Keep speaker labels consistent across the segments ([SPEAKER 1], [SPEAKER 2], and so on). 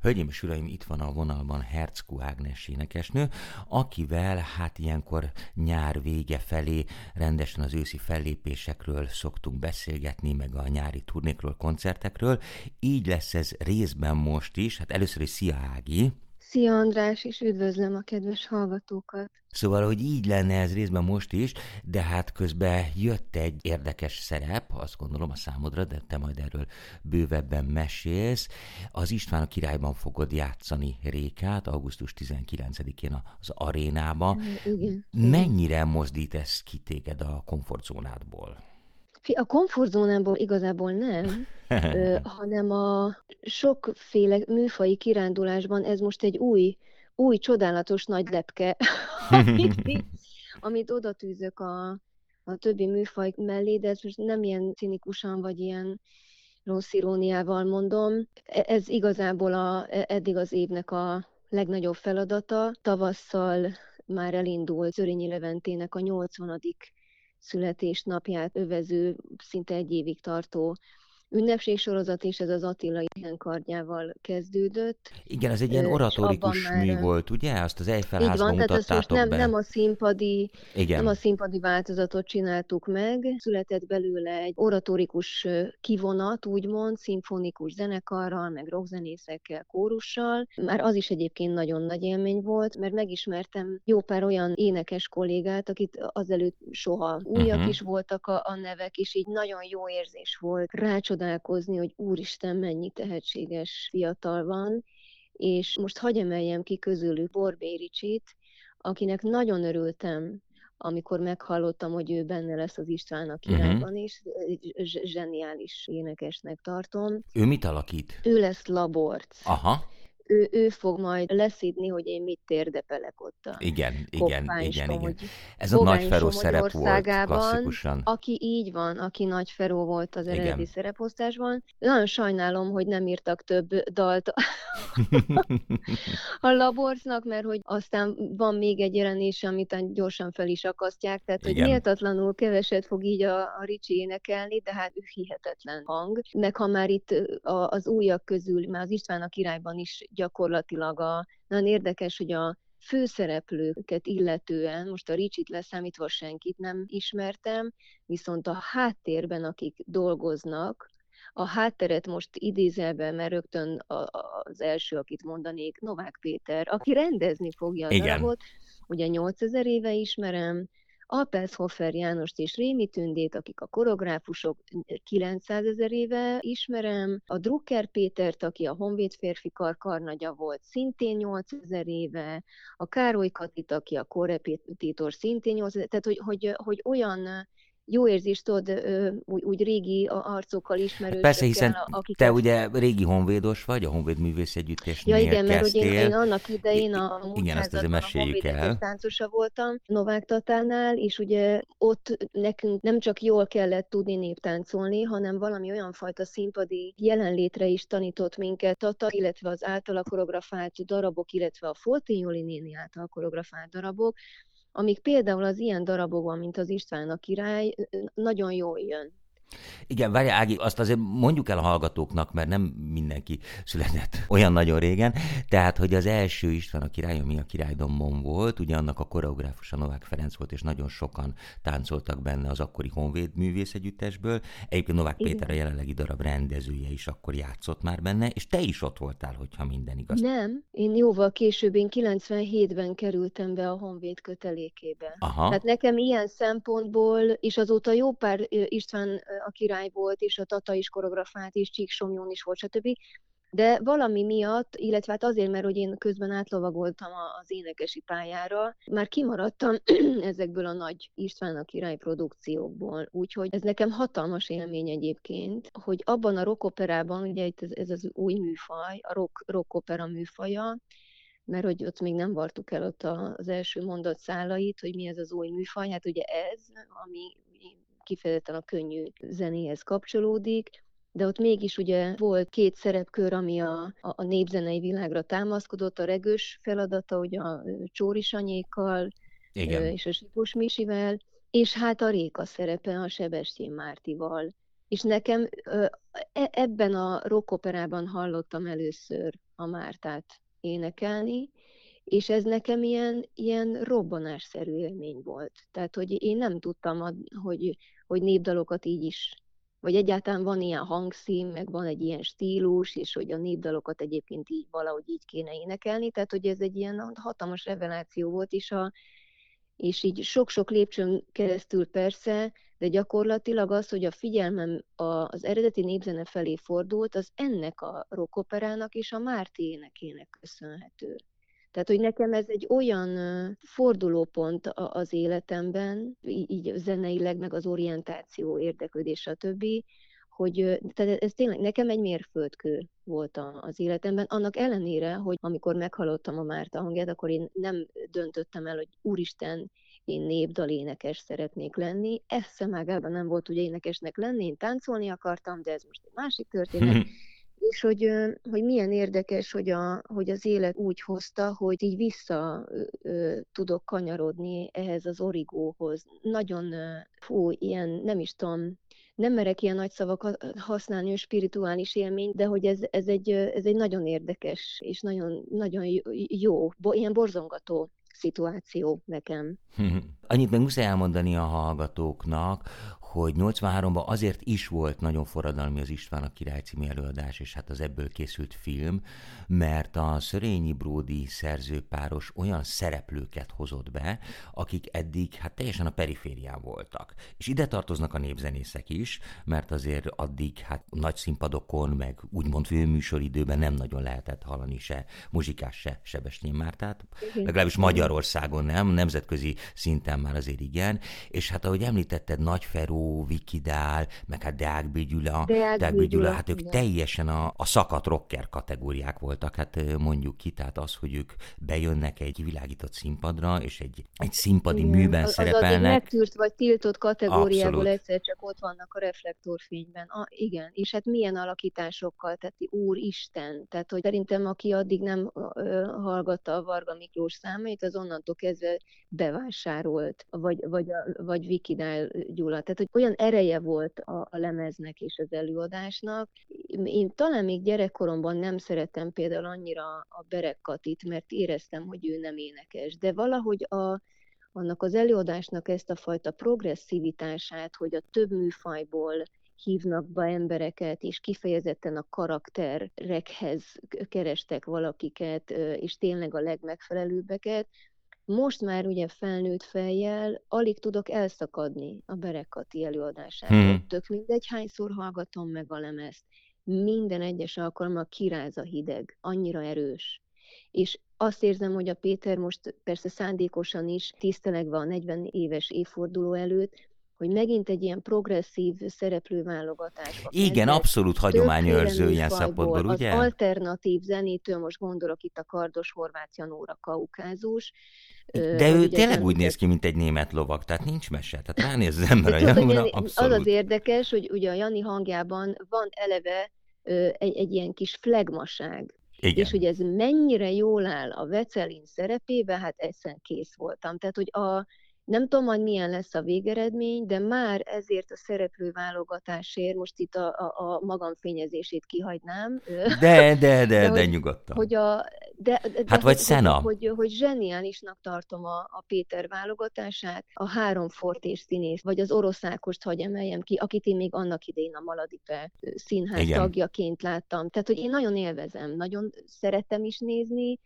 [SPEAKER 1] Hölgyeim és uraim, itt van a vonalban Herckó Ágnes énekesnő, akivel hát ilyenkor nyár vége felé rendesen az őszi fellépésekről szoktunk beszélgetni, meg a nyári turnékról, koncertekről. Így lesz ez részben most is. Hát először is szia Ági!
[SPEAKER 2] Szia András, és üdvözlöm a kedves hallgatókat!
[SPEAKER 1] Szóval, hogy így lenne ez részben most is, de hát közben jött egy érdekes szerep, azt gondolom a számodra, de te majd erről bővebben mesélsz. Az István a királyban fogod játszani Rékát, augusztus 19-én az arénába.
[SPEAKER 2] Igen.
[SPEAKER 1] Mennyire mozdít ez ki téged a komfortzónádból?
[SPEAKER 2] A komfortzónából igazából nem, ö, hanem a sokféle műfai kirándulásban ez most egy új, új csodálatos nagy lepke, amit, amit oda tűzök a, a többi műfaj mellé, de ez most nem ilyen cinikusan, vagy ilyen rossz iróniával mondom. E, ez igazából a, e, eddig az évnek a legnagyobb feladata. Tavasszal már elindult Zörényi Leventének a 80 születésnapját övező, szinte egy évig tartó ünnepségsorozat, és ez az Attila kardjával kezdődött.
[SPEAKER 1] Igen, ez egy ilyen oratórikus mű már... volt, ugye? Azt az Eiffel mutattátok
[SPEAKER 2] nem,
[SPEAKER 1] be.
[SPEAKER 2] nem a színpadi, Igen. nem a színpadi változatot csináltuk meg, született belőle egy oratórikus kivonat, úgymond, szimfonikus zenekarral, meg rockzenészekkel, kórussal. Már az is egyébként nagyon nagy élmény volt, mert megismertem jó pár olyan énekes kollégát, akit azelőtt soha újak uh-huh. is voltak a, a nevek, és így nagyon jó érzés volt rácsodálni csodálkozni, hogy úristen, mennyi tehetséges fiatal van, és most hagy emeljem ki közülük Borbé Ricsit, akinek nagyon örültem, amikor meghallottam, hogy ő benne lesz az Istvánnak mhm. irányban uh-huh. is, zseniális énekesnek tartom.
[SPEAKER 1] Ő mit alakít?
[SPEAKER 2] Ő lesz Laborc.
[SPEAKER 1] Aha
[SPEAKER 2] ő, ő fog majd leszídni, hogy én mit térdepelek ott a
[SPEAKER 1] Igen, igen, igen, igen. Ez a Nagy Feró szerep volt klasszikusan.
[SPEAKER 2] Aki így van, aki Nagy Feró volt az eredeti igen. szereposztásban. Nagyon sajnálom, hogy nem írtak több dalt a laborcnak, mert hogy aztán van még egy jelenés, amit gyorsan fel is akasztják, tehát igen. hogy méltatlanul keveset fog így a, a Ricsi énekelni, de hát ő hihetetlen hang. Meg ha már itt az újak közül, már az István a királyban is gyakorlatilag a, nagyon érdekes, hogy a főszereplőket illetően, most a Ricsit leszámítva senkit nem ismertem, viszont a háttérben, akik dolgoznak, a hátteret most idézelve, mert rögtön az első, akit mondanék, Novák Péter, aki rendezni fogja a Igen. darabot, ugye 8000 éve ismerem, Alpelshofer Jánost és Rémi Tündét, akik a koreográfusok 900 ezer éve ismerem, a Drucker Pétert, aki a Honvéd férfi kar karnagya volt, szintén 8000 éve, a Károly Katit, aki a korrepetitor szintén 8000 tehát hogy, hogy, hogy olyan jó érzést tudod úgy, úgy régi arcokkal ismerősökkel.
[SPEAKER 1] Persze, hiszen akiket... te ugye régi honvédos vagy, a Honvéd Művész Együttesnél
[SPEAKER 2] Ja igen, mert ugye én, én annak idején a
[SPEAKER 1] igen, azt azért meséljük el.
[SPEAKER 2] táncosa voltam Novák Tatánál, és ugye ott nekünk nem csak jól kellett tudni néptáncolni, hanem valami olyan fajta színpadi jelenlétre is tanított minket Tata, illetve az általa koreografált darabok, illetve a Folti Joli néni által koreografált darabok, amik például az ilyen darabokban, mint az István a király, nagyon jól jön.
[SPEAKER 1] Igen, várj Ági, azt azért mondjuk el a hallgatóknak, mert nem mindenki született olyan nagyon régen, tehát, hogy az első István a király, ami a királydombon volt, ugye annak a koreográfusa Novák Ferenc volt, és nagyon sokan táncoltak benne az akkori Honvéd művész együttesből. Egyébként Novák Igen. Péter a jelenlegi darab rendezője is akkor játszott már benne, és te is ott voltál, hogyha minden igaz.
[SPEAKER 2] Nem, én jóval később, én 97-ben kerültem be a Honvéd kötelékébe. Aha. Tehát nekem ilyen szempontból, és azóta jó pár István a király volt, és a Tata is koreografált, és Csíksomjón is volt, stb. De valami miatt, illetve hát azért, mert hogy én közben átlovagoltam az énekesi pályára, már kimaradtam ezekből a nagy István a király produkciókból. Úgyhogy ez nekem hatalmas élmény egyébként, hogy abban a rockoperában, ugye itt ez, ez az új műfaj, a rock, rockopera műfaja, mert hogy ott még nem vartuk el ott az első mondat szálait, hogy mi ez az új műfaj. Hát ugye ez, ami kifejezetten a könnyű zenéhez kapcsolódik, de ott mégis ugye volt két szerepkör, ami a, a, a népzenei világra támaszkodott, a regős feladata, ugye a Csóris anyékkal Igen. és a Sipos Misivel, és hát a Réka szerepe a Sebestyén Mártival. És nekem e, ebben a rockoperában hallottam először a Mártát énekelni, és ez nekem ilyen, ilyen robbanásszerű élmény volt. Tehát, hogy én nem tudtam, hogy, hogy népdalokat így is vagy egyáltalán van ilyen hangszín, meg van egy ilyen stílus, és hogy a népdalokat egyébként így valahogy így kéne énekelni, tehát hogy ez egy ilyen hatalmas reveláció volt, és, a, és így sok-sok lépcsőn keresztül persze, de gyakorlatilag az, hogy a figyelmem az eredeti népzene felé fordult, az ennek a rockoperának és a Márti énekének köszönhető. Tehát, hogy nekem ez egy olyan fordulópont az életemben, így zeneileg, meg az orientáció, érdeklődés, stb., hogy tehát ez tényleg nekem egy mérföldkő volt az életemben, annak ellenére, hogy amikor meghallottam a Márta hangját, akkor én nem döntöttem el, hogy úristen, én népdalénekes szeretnék lenni. Eszemágában nem volt ugye énekesnek lenni, én táncolni akartam, de ez most egy másik történet. és hogy, hogy milyen érdekes, hogy, a, hogy az élet úgy hozta, hogy így vissza ö, tudok kanyarodni ehhez az origóhoz. Nagyon, fú, ilyen, nem is tudom, nem merek ilyen nagy szavakat használni, hogy spirituális élmény, de hogy ez, ez, egy, ez egy nagyon érdekes és nagyon, nagyon jó, bo, ilyen borzongató szituáció nekem.
[SPEAKER 1] Annyit meg muszáj elmondani a hallgatóknak, hogy 83-ban azért is volt nagyon forradalmi az István a király című előadás, és hát az ebből készült film, mert a Szörényi Bródi szerzőpáros olyan szereplőket hozott be, akik eddig hát teljesen a periférián voltak. És ide tartoznak a népzenészek is, mert azért addig hát nagy színpadokon, meg úgymond főműsoridőben nem nagyon lehetett hallani se muzsikás, se Sebestyén Mártát. Legalábbis Magyarországon nem, nemzetközi szinten már azért igen. És hát ahogy említetted, Nagy Feró, Vikidál, meg hát Deák Gyula, Deák Gyula, hát ők igen. teljesen a, a szakadt rocker kategóriák voltak, hát mondjuk ki, tehát az, hogy ők bejönnek egy világított színpadra, és egy, egy színpadi igen. műben az, szerepelnek. Az
[SPEAKER 2] megtűrt vagy tiltott kategóriából Abszolút. egyszer csak ott vannak a reflektorfényben. A, igen, és hát milyen alakításokkal, tehát Úristen, tehát hogy szerintem aki addig nem ö, hallgatta a Varga Miklós számait, az onnantól kezdve bevásárolt, vagy, vagy, a, vagy Vikidál Gyula. Tehát, hogy olyan ereje volt a, a lemeznek és az előadásnak. Én talán még gyerekkoromban nem szerettem például annyira a Berek Katit, mert éreztem, hogy ő nem énekes, de valahogy a, annak az előadásnak ezt a fajta progresszivitását, hogy a több műfajból hívnak be embereket, és kifejezetten a karakterekhez kerestek valakiket, és tényleg a legmegfelelőbbeket, most már ugye felnőtt fejjel alig tudok elszakadni a Berekati előadásától. Hmm. Tök mindegy, hányszor hallgatom meg a lemezt. Minden egyes alkalommal kiráz a hideg, annyira erős. És azt érzem, hogy a Péter most persze szándékosan is tisztelegve a 40 éves évforduló előtt, hogy megint egy ilyen progresszív szereplőválogatás.
[SPEAKER 1] Igen, abszolút hagyományőrző ilyen szempontból, ugye?
[SPEAKER 2] Az alternatív zenétől, most gondolok itt a Kardos Horváth Janóra Kaukázus,
[SPEAKER 1] de ő tényleg úgy néz ki, mint egy német lovag, tehát nincs mese. Tehát ránéz az ember a Janira,
[SPEAKER 2] abszolút. Az az érdekes, hogy ugye a Jani hangjában van eleve egy, egy ilyen kis flegmaság. Igen. És hogy ez mennyire jól áll a Vecelin szerepébe, hát egyszer kész voltam. Tehát, hogy a, nem tudom, hogy milyen lesz a végeredmény, de már ezért a szereplő válogatásért, most itt a, a, a magamfényezését kihagynám.
[SPEAKER 1] De, de, de, de, de nyugodtan.
[SPEAKER 2] Hogy a, de, de,
[SPEAKER 1] hát vagy Szena.
[SPEAKER 2] Hogy, hogy, hogy zseniálisnak tartom a, a Péter válogatását, a három fortés színész, vagy az orosz Ákost hagy emeljem ki, akit én még annak idején a Maladipe színház Igen. tagjaként láttam. Tehát, hogy én nagyon élvezem, nagyon szeretem is nézni,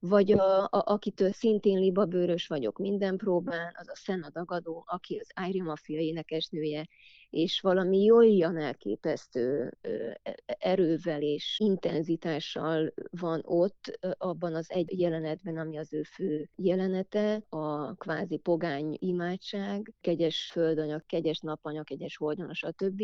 [SPEAKER 2] vagy a, a, akitől szintén libabőrös vagyok minden próbán, az a Szena Dagadó, aki az Ári Mafia énekesnője, és valami olyan elképesztő e, erővel és intenzitással van ott abban az egy jelenetben, ami az ő fő jelenete, a kvázi pogány imádság, kegyes földanyag, kegyes napanyag, kegyes holdanyag, stb.,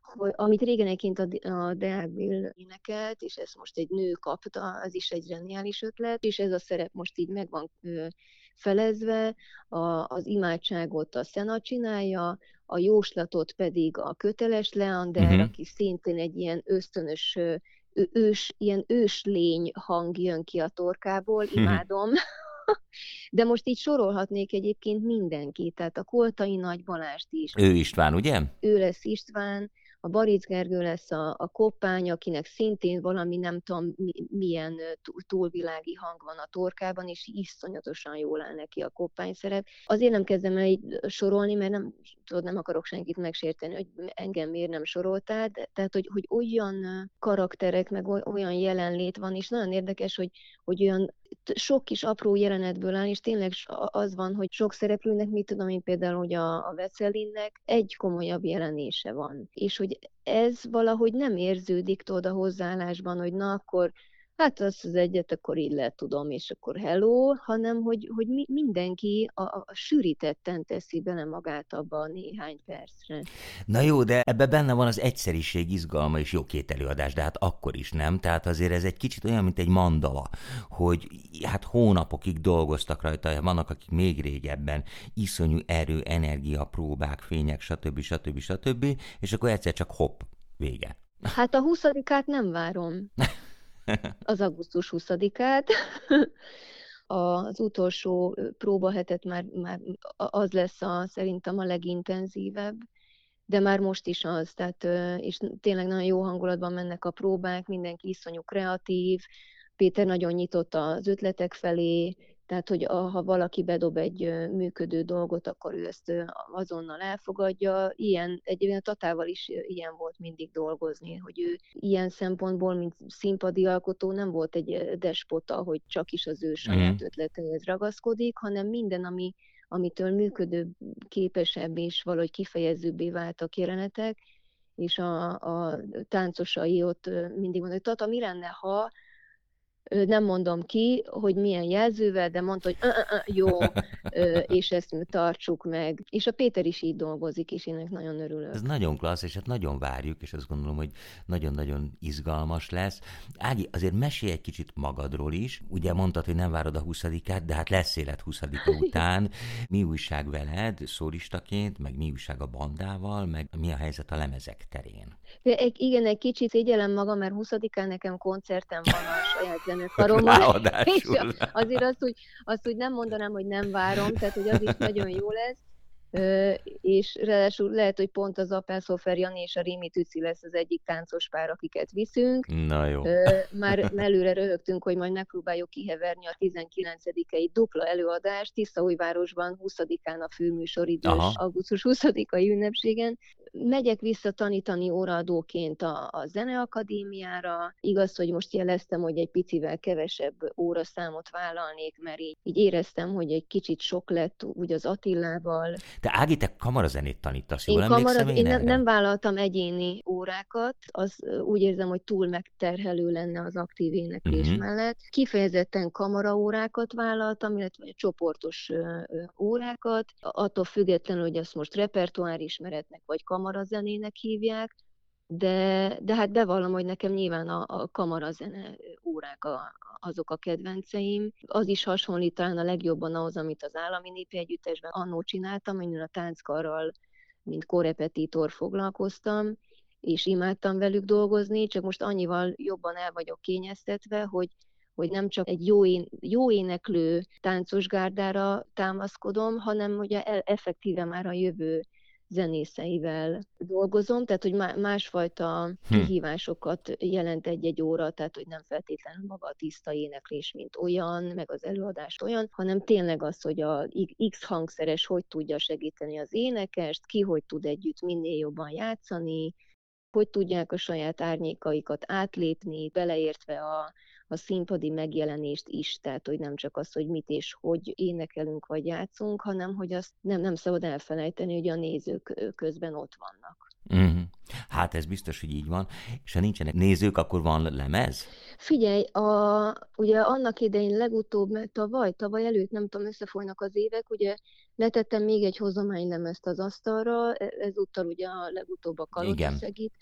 [SPEAKER 2] hogy, amit régen egyébként a, a Deák Bill énekelt, és ezt most egy nő kapta, az is egy zseniális ötlet, és ez a szerep most így meg van ö, felezve, a, az imádságot a Szena csinálja, a jóslatot pedig a köteles Leander, uh-huh. aki szintén egy ilyen ösztönös ős, ilyen őslény hang jön ki a torkából, mhm. imádom. Uh-huh. De most így sorolhatnék egyébként mindenki, tehát a Koltai Nagy Balást is.
[SPEAKER 1] Ő István, ugye?
[SPEAKER 2] Ő lesz István, a Baric Gergő lesz a, a koppány, akinek szintén valami nem tudom milyen túlvilági hang van a torkában, és iszonyatosan jól áll neki a koppány szerep. Azért nem kezdem el így sorolni, mert nem, tudod, nem akarok senkit megsérteni, hogy engem miért nem soroltál, de, tehát hogy, hogy olyan karakterek, meg olyan jelenlét van, és nagyon érdekes, hogy, hogy olyan sok kis apró jelenetből áll, és tényleg az van, hogy sok szereplőnek, mit tudom én például, hogy a, a Veszelinnek egy komolyabb jelenése van. És hogy ez valahogy nem érződik tudod a hozzáállásban, hogy na akkor hát azt az egyet akkor így lehet tudom, és akkor hello, hanem hogy, hogy mi, mindenki a, a sűrítetten teszi bele magát abba a néhány percre.
[SPEAKER 1] Na jó, de ebbe benne van az egyszeriség izgalma és jó két előadás, de hát akkor is nem. Tehát azért ez egy kicsit olyan, mint egy mandala, hogy hát hónapokig dolgoztak rajta, vannak, akik még régebben, iszonyú erő, energia, próbák, fények, stb. stb. stb. És akkor egyszer csak hopp, vége.
[SPEAKER 2] Hát a huszadikát nem várom. az augusztus 20-át. Az utolsó próbahetet már, már az lesz a, szerintem a legintenzívebb, de már most is az, tehát, és tényleg nagyon jó hangulatban mennek a próbák, mindenki iszonyú kreatív, Péter nagyon nyitott az ötletek felé, tehát, hogy ha valaki bedob egy működő dolgot, akkor ő ezt azonnal elfogadja. Ilyen, egyébként a Tatával is ilyen volt mindig dolgozni, hogy ő ilyen szempontból, mint színpadi alkotó nem volt egy despota, hogy csak is az ő saját mm. ötleteihez ragaszkodik, hanem minden, ami, amitől működő, képesebb és valahogy kifejezőbbé váltak jelenetek, és a, a táncosai ott mindig mondták, Tata, mi lenne, ha nem mondom ki, hogy milyen jelzővel, de mondta, hogy jó, és ezt tartsuk meg. És a Péter is így dolgozik, és ennek nagyon örülök.
[SPEAKER 1] Ez nagyon klassz, és hát nagyon várjuk, és azt gondolom, hogy nagyon-nagyon izgalmas lesz. Ági, azért mesélj egy kicsit magadról is. Ugye mondtad, hogy nem várod a 20 de hát lesz élet 20 után. Mi újság veled szólistaként, meg mi újság a bandával, meg mi a helyzet a lemezek terén?
[SPEAKER 2] De igen, egy kicsit szégyellem magam, mert 20-án nekem koncertem van a saját zenekarommal. És azért azt, hogy, azt, hogy nem mondanám, hogy nem várom, tehát hogy az is nagyon jó lesz és ráadásul lehet, hogy pont az Apel Szofer Jani és a Rémi Tüci lesz az egyik táncos pár, akiket viszünk.
[SPEAKER 1] Na jó.
[SPEAKER 2] Már előre röhögtünk, hogy majd megpróbáljuk kiheverni a 19-i dupla előadást Tiszaújvárosban 20-án a főműsoridős augusztus 20-ai ünnepségen. Megyek vissza tanítani óraadóként a, a Zeneakadémiára. Igaz, hogy most jeleztem, hogy egy picivel kevesebb óraszámot vállalnék, mert így, így éreztem, hogy egy kicsit sok lett úgy az Attillával.
[SPEAKER 1] De Ági, te kamarazenét tanítasz, jól én, kamara, én,
[SPEAKER 2] nem, nem vállaltam egyéni órákat, az úgy érzem, hogy túl megterhelő lenne az aktív éneklés uh-huh. mellett. Kifejezetten kamaraórákat vállaltam, illetve csoportos órákat, attól függetlenül, hogy azt most repertoár ismeretnek vagy kamarazenének hívják, de, de hát bevallom, hogy nekem nyilván a, a kamarazene órák a, azok a kedvenceim. Az is hasonlít talán a legjobban ahhoz, amit az állami népi együttesben annó csináltam, amin a tánckarral, mint korepetitor foglalkoztam, és imádtam velük dolgozni, csak most annyival jobban el vagyok kényeztetve, hogy hogy nem csak egy jó, én, jó éneklő táncos gárdára támaszkodom, hanem hogy effektíve már a jövő zenészeivel dolgozom, tehát hogy másfajta hm. kihívásokat jelent egy-egy óra, tehát hogy nem feltétlenül maga a tiszta éneklés, mint olyan, meg az előadás olyan, hanem tényleg az, hogy a X hangszeres hogy tudja segíteni az énekest, ki hogy tud együtt minél jobban játszani, hogy tudják a saját árnyékaikat átlépni, beleértve a, a színpadi megjelenést is, tehát hogy nem csak az, hogy mit és hogy énekelünk vagy játszunk, hanem hogy azt nem, nem szabad elfelejteni, hogy a nézők közben ott vannak.
[SPEAKER 1] Mm-hmm. Hát ez biztos, hogy így van. És ha nincsenek nézők, akkor van lemez?
[SPEAKER 2] Figyelj, a, ugye annak idején legutóbb, tavaly, tavaly előtt, nem tudom, összefolynak az évek, ugye letettem még egy hozománylemezt az asztalra, e, ezúttal ugye a legutóbb a kalotaszegít,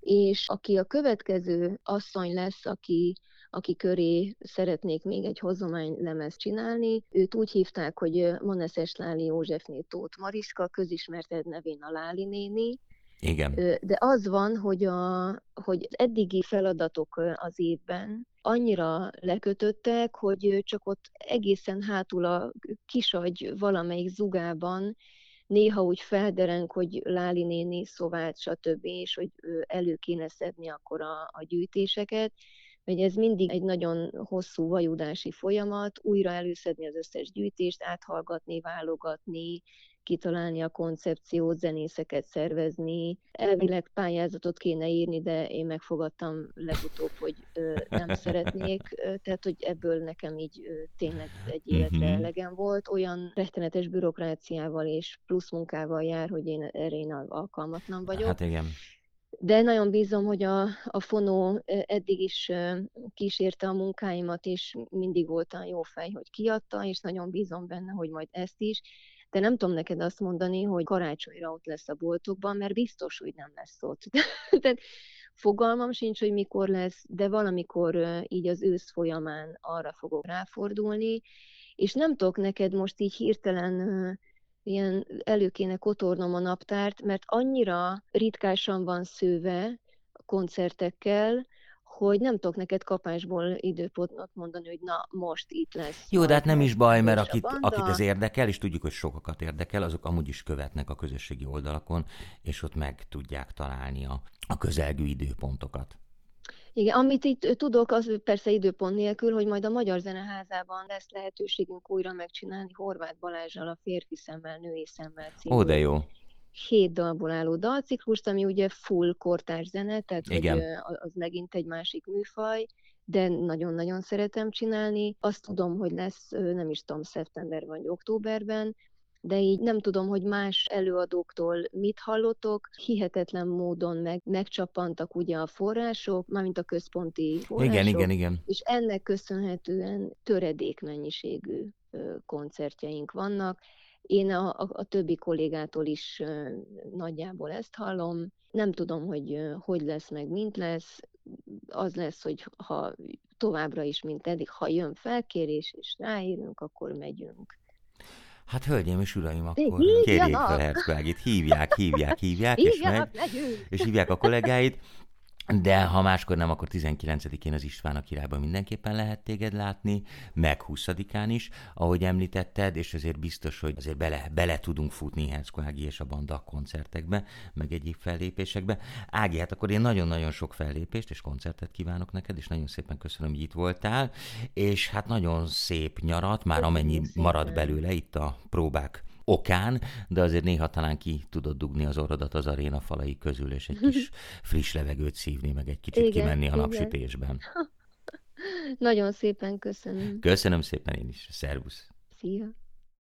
[SPEAKER 2] és aki a következő asszony lesz, aki aki köré szeretnék még egy hozomány lemez csinálni. Őt úgy hívták, hogy Moneszes Láli Józsefné Tóth Mariska, közismerted nevén a Láli néni.
[SPEAKER 1] Igen.
[SPEAKER 2] De az van, hogy, a, hogy eddigi feladatok az évben annyira lekötöttek, hogy csak ott egészen hátul a kisagy valamelyik zugában néha úgy feldereng, hogy Láli néni szovált, stb., és hogy elő kéne szedni akkor a, a gyűjtéseket, hogy ez mindig egy nagyon hosszú vajudási folyamat, újra előszedni az összes gyűjtést, áthallgatni, válogatni, kitalálni a koncepciót, zenészeket szervezni. Elvileg pályázatot kéne írni, de én megfogadtam legutóbb, hogy nem szeretnék, tehát hogy ebből nekem így tényleg egy életre uh-huh. elegem volt. Olyan rettenetes bürokráciával és plusz munkával jár, hogy én erre én alkalmatlan vagyok.
[SPEAKER 1] Hát igen.
[SPEAKER 2] De nagyon bízom, hogy a, a fonó eddig is kísérte a munkáimat, és mindig volt olyan jó fej, hogy kiadta, és nagyon bízom benne, hogy majd ezt is de nem tudom neked azt mondani, hogy karácsonyra ott lesz a boltokban, mert biztos, hogy nem lesz ott. Tehát fogalmam sincs, hogy mikor lesz, de valamikor így az ősz folyamán arra fogok ráfordulni, és nem tudok neked most így hirtelen ilyen elő kéne kotornom a naptárt, mert annyira ritkásan van szőve koncertekkel, hogy nem tudok neked kapásból időpontot mondani, hogy na, most itt lesz.
[SPEAKER 1] Jó, de hát nem is baj, mert akit, akit ez érdekel, és tudjuk, hogy sokakat érdekel, azok amúgy is követnek a közösségi oldalakon, és ott meg tudják találni a, a közelgő időpontokat.
[SPEAKER 2] Igen, amit itt tudok, az persze időpont nélkül, hogy majd a Magyar Zeneházában lesz lehetőségünk újra megcsinálni Horváth Balázsral a Férfi szemmel, Női szemmel című
[SPEAKER 1] Ó, de jó
[SPEAKER 2] hét dalból álló dalciklust, ami ugye full kortárs zene, tehát Igen. Hogy, az megint egy másik műfaj, de nagyon-nagyon szeretem csinálni. Azt tudom, hogy lesz, nem is tudom, szeptember vagy októberben, de így nem tudom, hogy más előadóktól mit hallotok. Hihetetlen módon meg, megcsapantak ugye a források, mármint a központi források.
[SPEAKER 1] Igen, igen, igen.
[SPEAKER 2] És ennek köszönhetően töredék mennyiségű koncertjeink vannak. Én a, a, a többi kollégától is nagyjából ezt hallom. Nem tudom, hogy hogy lesz meg, mint lesz. Az lesz, hogy ha továbbra is, mint eddig, ha jön felkérés, és ráírunk, akkor megyünk.
[SPEAKER 1] Hát, hölgyeim és uraim, akkor kérjék fel Herzbergit, hívják, hívják, hívják, és, meg, és hívják a kollégáit. De ha máskor nem, akkor 19-én az István a királyban mindenképpen lehet téged látni, meg 20-án is, ahogy említetted, és azért biztos, hogy azért bele, bele tudunk futni Henszko Ági és a banda koncertekbe, meg egyéb fellépésekbe. Ági, hát akkor én nagyon-nagyon sok fellépést és koncertet kívánok neked, és nagyon szépen köszönöm, hogy itt voltál, és hát nagyon szép nyarat, már amennyi marad belőle itt a próbák okán, de azért néha talán ki tudod dugni az orrodat az aréna falai közül, és egy kis friss levegőt szívni, meg egy kicsit igen, kimenni a igen. napsütésben.
[SPEAKER 2] Nagyon szépen köszönöm.
[SPEAKER 1] Köszönöm szépen én is. Szervusz.
[SPEAKER 2] Szia.